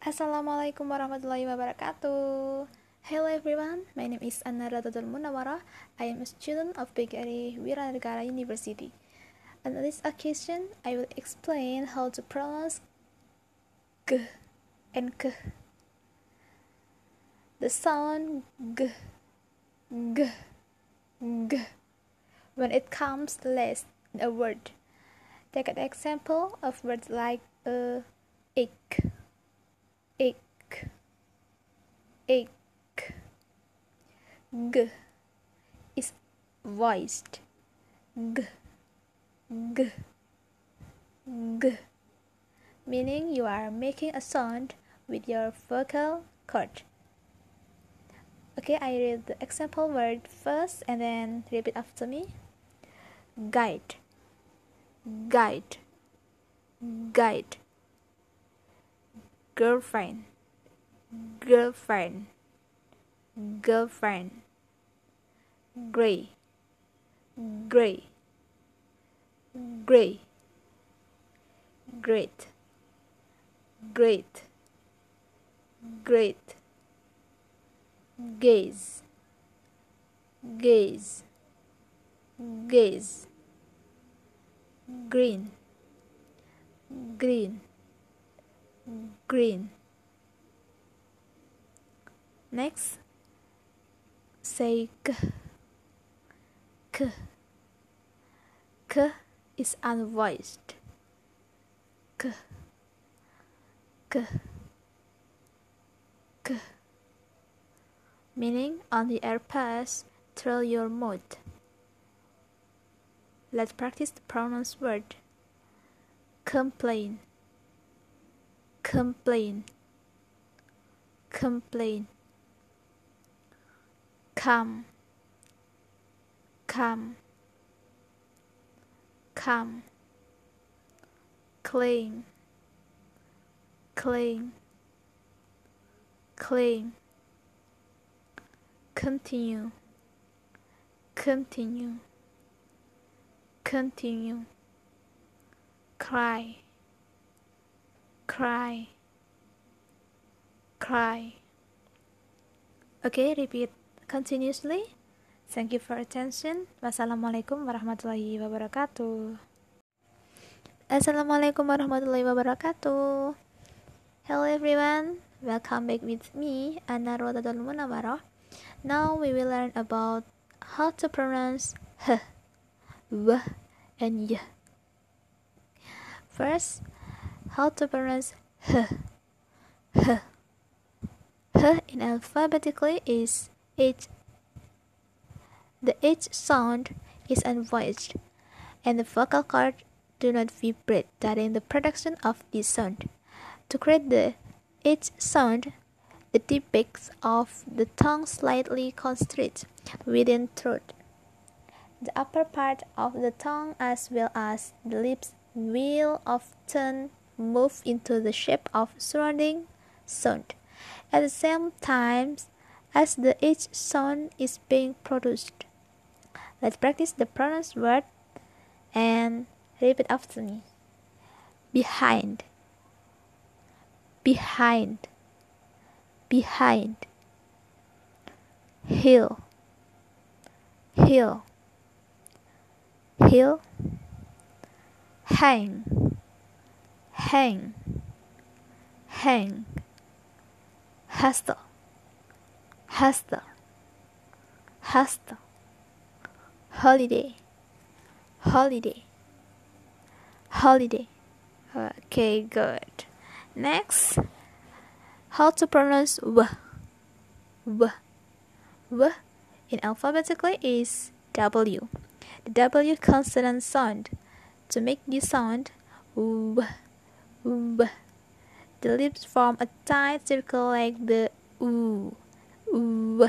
Assalamualaikum warahmatullahi wabarakatuh. Hello everyone, my name is Anna Radadul Munawara. I am a student of PGRI Wiranegara University. On this occasion, I will explain how to pronounce g and k. The sound g, g, g when it comes last in a word. Take an example of words like a, ik, ik, ik. G is voiced. G, g, g, meaning you are making a sound with your vocal cord. Okay, I read the example word first and then repeat after me. Guide, guide, guide. Girlfriend, girlfriend, girlfriend. Gray, gray, gray. Great, great, great. Gaze. Gaze. Gaze. Green. Green green. Next say k. K. K is unvoiced. K. K. K. Meaning on the air pass through your mouth. Let's practice the pronouns word. Complain, complain, complain. Come, come, come. Clean, clean, clean continue. Continue. Continue. Cry cry. Cry. Okay repeat continuously. Thank you for attention. Wassalamualaikum warahmatullahi wabarakatuh. Assalamualaikum warahmatullahi wabarakatuh. Hello everyone. Welcome back with me Anna Rodadul Munawarah. Now we will learn about how to pronounce h, w, and y. First, how to pronounce h, h. H in alphabetically is H. The H sound is unvoiced, and the vocal cord do not vibrate during the production of this sound. To create the H sound, the tip base of the tongue slightly constrict within throat. The upper part of the tongue as well as the lips will often move into the shape of surrounding sound at the same time as the each sound is being produced. Let's practice the pronounced word and repeat after me. Behind. Behind behind hill hill hill hang hang hang hester, hester, hustle holiday holiday holiday. Okay good. Next how to pronounce w w w in alphabetically is w. The w consonant sound. To make this sound w the lips form a tight circle like the u w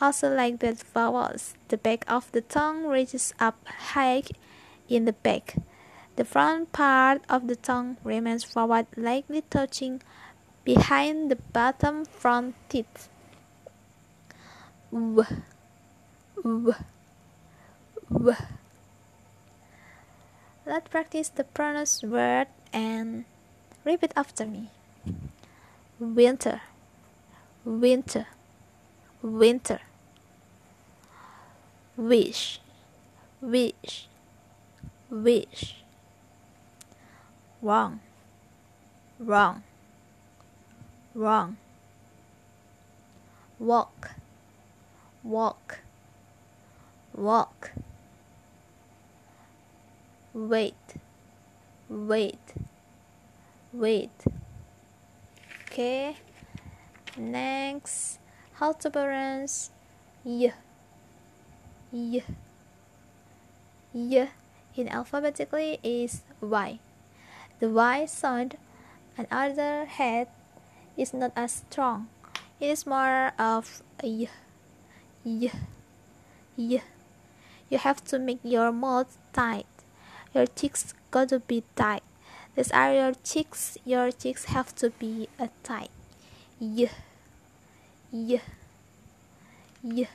also like the vowels the back of the tongue reaches up high in the back. The front part of the tongue remains forward lightly touching behind the bottom front teeth. Let's practice the pronounced word and repeat after me. winter. Winter. Winter. Wish. Wish. Wish. Wrong. Wrong. Wrong. Walk. Walk. Walk wait. Wait. Wait. Okay. Next. How to pronounce y. Y. Y. In alphabetically is y. The y sound on other hand is not as strong. It is more of y. Y. Y. You have to make your mouth tight your cheeks got to be tight. These are your cheeks. Your cheeks have to be a tight. Yeah. Yeah. y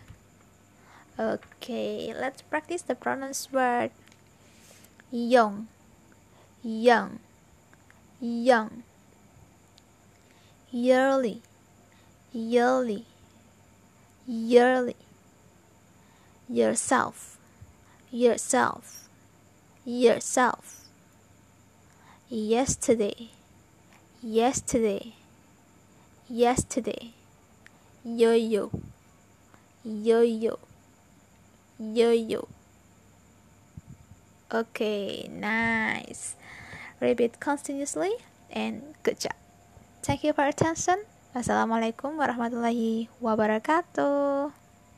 okay let's practice the pronouns word. Young. Young. Young. Yearly. Yearly. Yearly. Yourself. Yourself yourself. Yesterday. Yesterday. Yesterday. Yo-yo. Yo-yo. Yo-yo. Okay nice. Repeat continuously and good job. Thank you for attention. Wassalamualaikum warahmatullahi wabarakatuh